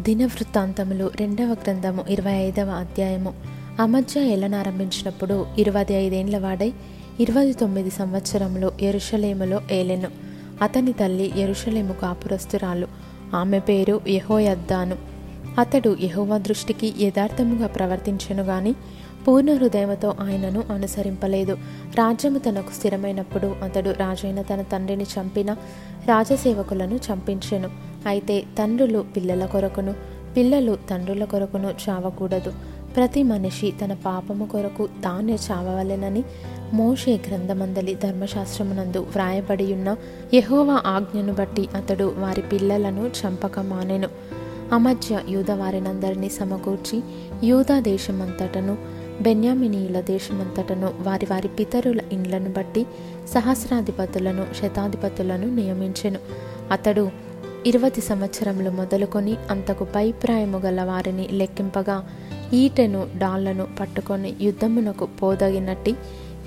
దినవృత్తాంతములు రెండవ గ్రంథము ఇరవై ఐదవ అధ్యాయము. అమధ్య ఏలనారంభించినప్పుడు ఇరవై ఐదేండ్ల వాడై ఇరవై తొమ్మిది సంవత్సరంలో ఎరుషలేములో ఏలెను. అతని తల్లి ఎరుషలేము కాపురస్తురాలు. ఆమె పేరు యహోయద్దాను. అతడు యహోవ దృష్టికి యథార్థముగా ప్రవర్తించెను గాని పూర్ణ హృదయంతో ఆయనను అనుసరింపలేదు. రాజ్యము తనకు స్థిరమైనప్పుడు అతడు రాజైన తన తండ్రిని చంపిన రాజసేవకులను చంపించెను. అయితే తండ్రులు పిల్లల కొరకును పిల్లలు తండ్రుల కొరకును చావకూడదు. ప్రతి మనిషి తన పాపము కొరకు తానే చావవలెనని మోషే గ్రంథమందలి ధర్మశాస్త్రమునందు వ్రాయబడి ఉన్న యహోవా ఆజ్ఞను బట్టి అతడు వారి పిల్లలను చంపక మానెను. అమధ్య యూద వారినందరినీ సమకూర్చి యూదా దేశమంతటను బెన్యామినీల దేశమంతటను వారి వారి పితరుల ఇండ్లను బట్టి సహస్రాధిపతులను శతాధిపతులను నియమించెను. అతడు ఇరవై సంవత్సరములు మొదలుకొని అంతకు పైప్రాయము గల వారిని లెక్కింపగా ఈటెను డాళ్ళను పట్టుకొని యుద్ధమునకు పోదగినట్టి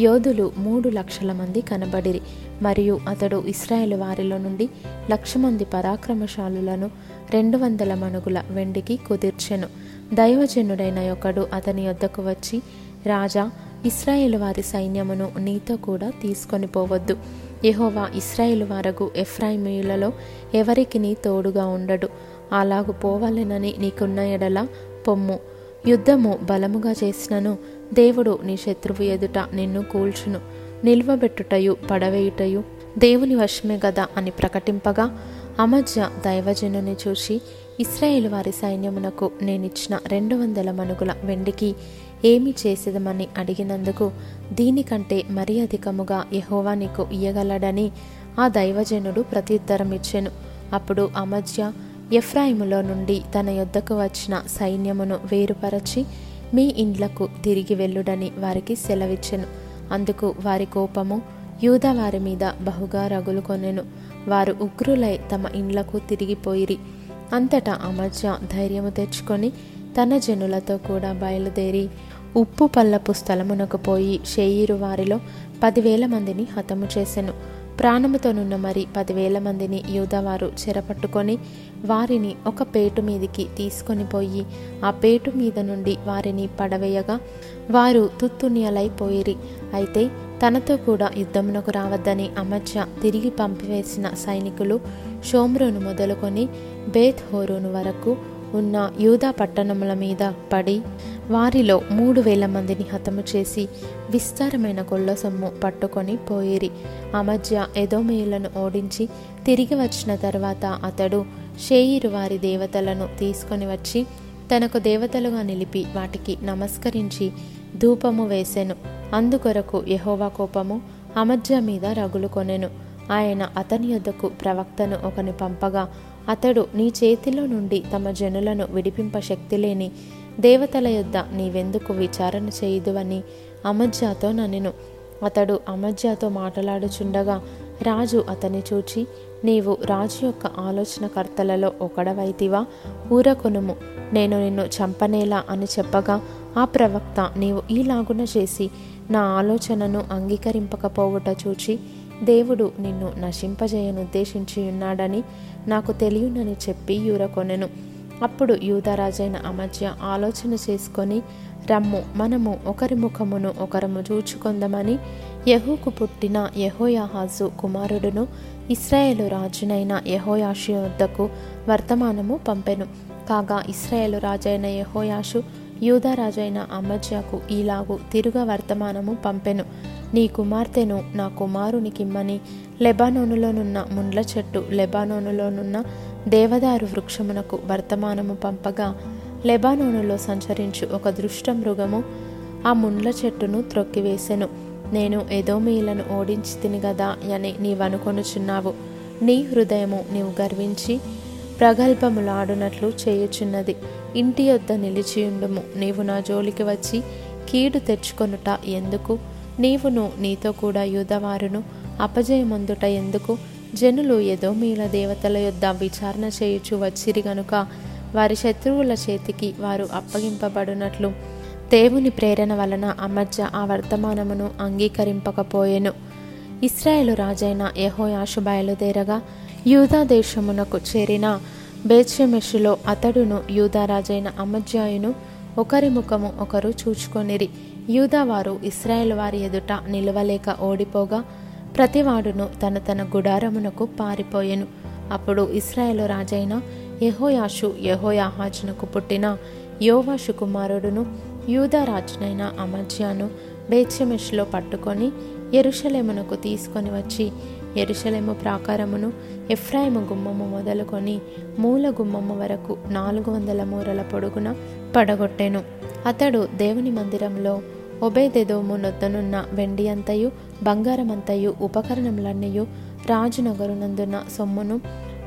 యోధులు మూడు లక్షల మంది కనబడిరి. మరియు అతడు ఇస్రాయేల్ వారిలో నుండి లక్ష మంది పరాక్రమశాలులను రెండు వందల మనుగుల వెండికి కుదిర్చెను. దైవజనుడైన ఒకడు అతని వద్దకు వచ్చి రాజా ఇస్రాయేల్ వారి సైన్యమును నీతో కూడా తీసుకొని పోవద్దు. యహోవా ఇస్రాయేల్ వారకు ఎఫ్రాయిమీయులలో ఎవరికి నీ తోడుగా ఉండడు. అలాగు పోవాలెనని నీకున్న ఎడల పొమ్ము. యుద్ధము బలముగా చేసినను దేవుడు నీ శత్రువు ఎదుట నిన్ను కూల్చును. నిల్వబెట్టుటయు పడవేయుటయు దేవుని వశమే గదా అని ప్రకటింపగా అమజ్య దైవజనుని చూసి ఇస్రాయేల్ వారి సైన్యమునకు నేనిచ్చిన రెండు వందల మనుగుల వెండికి ఏమి చేసేదమని అడిగినందుకు దీనికంటే మరీ అధికముగా యహోవా నీకు ఇయ్యగలడని ఆ దైవజనుడు ప్రత్యుత్తరం ఇచ్చెను అప్పుడు అమధ్య ఎఫ్రాయిములో నుండి తన యొద్దకు వచ్చిన సైన్యమును వేరుపరచి మీ ఇండ్లకు తిరిగి వెళ్ళుడని వారికి సెలవిచ్చెను. అందుకు వారి కోపము యూదా వారి మీద బహుగా రగులుకొనెను. వారు ఉగ్రులై తమ ఇండ్లకు తిరిగిపోయిరి. అంతటా అమర్జ ధైర్యము తెచ్చుకొని తన జనులతో కూడా బయలుదేరి ఉప్పు పల్లపు స్థలమునకు పోయి షేయిరు వారిలో పదివేల మందిని హతము చేసెను. ప్రాణముతోనున్న మరి పదివేల మందిని యూదవారు చెరపట్టుకొని వారిని ఒక పేటు మీదికి తీసుకొని పోయి ఆ పేటు మీద నుండి వారిని పడవేయగా వారు తుత్తునియలైపోయిరి అయితే తనతో కూడా యుద్ధమునకు రావద్దని అమర్చ తిరిగి పంపివేసిన సైనికులు షోమ్రోను మొదలుకొని బేత్ హోరోను వరకు ఉన్న యూదా పట్టణముల మీద పడి వారిలో మూడు వేల మందిని హతము చేసి విస్తారమైన కొల్ల సొమ్ము పట్టుకొని పోయిరి. అమధ్య ఎదోమేయులను ఓడించి తిరిగి వచ్చిన తర్వాత అతడు షేయిరు వారి దేవతలను తీసుకొని వచ్చి తనకు దేవతలుగా నిలిపి వాటికి నమస్కరించి ధూపము వేసెను. అందుకొరకు యహోవా కోపము అమధ్య మీద రగులు కొనెను. ఆయన అతని యొద్దకు ప్రవక్తను ఒకని పంపగా అతడు నీ చేతిలో నుండి తమ జనులను విడిపింప శక్తి లేని దేవతల యొద్ద నీవెందుకు విచారణ చేయుదువని అమజ్జాతో నన్నెను అతడు అమజ్జాతో మాట్లాడుచుండగా రాజు అతని చూచి నీవు రాజు యొక్క ఆలోచనకర్తలలో ఒకడవైతివా? ఊరకొనుము. నేను నిన్ను చంపనేలా అని చెప్పగా ఆ ప్రవక్త నీవు ఈలాగున చేసి నా ఆలోచనను అంగీకరింపకపోవుట చూచి దేవుడు నిన్ను నశింపజేయనుద్దేశించి ఉన్నాడని నాకు తెలియనని చెప్పి యూరకొనెను అప్పుడు యూదరాజైన అమధ్య ఆలోచన చేసుకొని రమ్ము మనము ఒకరి ముఖమును ఒకరము చూచుకొందమని యహూకు పుట్టిన యహోయాహాజు కుమారుడును ఇస్రాయేలు రాజునైన యహోయాషు వద్దకు వర్తమానము పంపెను. కాగా ఇస్రాయేలు రాజైన యహోయాషు యూదరాజైన అమజ్యాకు ఈలాగు తిరుగ వర్తమానము పంపెను. నీ కుమార్తెను నా కుమారునికిమ్మని లెబానోనులోనున్న ముండ్ల చెట్టు లెబానోనులోనున్న దేవదారు వృక్షమునకు వర్తమానము పంపగా లెబానోనులో సంచరించు ఒక దృష్ట మృగము ఆ ముండ్ల చెట్టును త్రొక్కివేసెను. నేను ఎదోమీలను ఓడించి తిని గదా అని నీవనుకొనుచున్నావు. నీ హృదయము నీవు గర్వించి ప్రగల్భములాడునట్లు చేయుచున్నది. ఇంటి యొద్ద నిలిచియుండుము నీవు నా జోలికి వచ్చి కీడు తెచ్చుకొనుట ఎందుకు? నీవును నీతో కూడా యూదవారును అపజయమందుట ఎందుకు? జనులు ఏదో మీల దేవతల యొద్ద విచారణ చేయుచు వచ్చిరి గనుక వారి శత్రువుల చేతికి వారు అప్పగింపబడినట్లు. దేవుని ప్రేరణ వలన అమర్జ ఆ వర్తమానమును అంగీకరింపకపోయెను. ఇస్రాయేలు రాజైన యహోయాషు బయలుదేరగా యూదా దేశమునకు చేరిన బేత్షెమెషులో అతడును యూదారాజైన అమజ్యాయును ఒకరి ముఖము ఒకరు చూచుకొనిరి. యూదావారు ఇస్రాయేల్ వారి ఎదుట నిలవలేక ఓడిపోగా ప్రతివాడును తన తన గుడారమునకు పారిపోయెను. అప్పుడు ఇస్రాయేల్ రాజైన యహోయాషు యహోయాహాజునకు పుట్టిన యోవాషు కుమారుడును యూదారాజునైన అమజ్యాను బేత్షెమెషులో పట్టుకొని ఎరుషలేమునకు తీసుకొని వచ్చి ఎరుషలేము ప్రాకారమును ఎఫ్రాయిము గుమ్మము మొదలుకొని మూల గుమ్మము వరకు నాలుగు వందల మూరల పొడుగున పడగొట్టెను. అతడు దేవుని మందిరంలో ఒబేదెదోము నొద్దనున్న వెండి అంతయు బంగారమంతయు ఉపకరణములన్నయు రాజునగరునందున్న సొమ్మును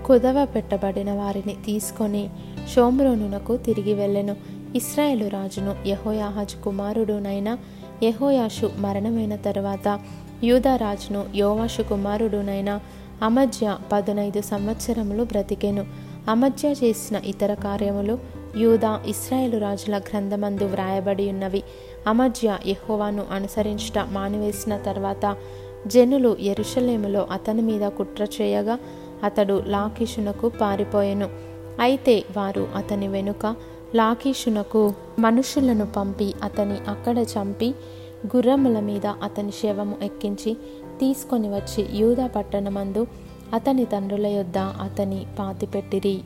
కుదవ పెట్టబడిన వారిని తీసుకొని షోమ్రోనునకు తిరిగి వెళ్ళెను. ఇస్రాయేలు రాజును యహోయాహాజు కుమారుడునైన యహోయాషు మరణమైన తరువాత యూదారాజును యోవాషు కుమారుడునైన అమధ్య పదునైదు సంవత్సరములు బ్రతికెను. అమధ్య చేసిన ఇతర కార్యములు యూదా ఇస్రాయేలు రాజుల గ్రంథమందు వ్రాయబడి ఉన్నవి. అమధ్య యహోవాను అనుసరించుట మానివేసిన తర్వాత జనులు ఎరుషలేములో అతని మీద కుట్ర చేయగా అతడు లాకీషునకు పారిపోయెను. అయితే వారు అతని వెనుక లాకీషునకు మనుషులను పంపి అతని అక్కడ చంపి గుర్రముల మీద అతని శవము ఎక్కించి తీసుకొని వచ్చి యూదా పట్టణమందు అతని తండ్రుల యొద్ద అతని పాతిపెట్టిరి.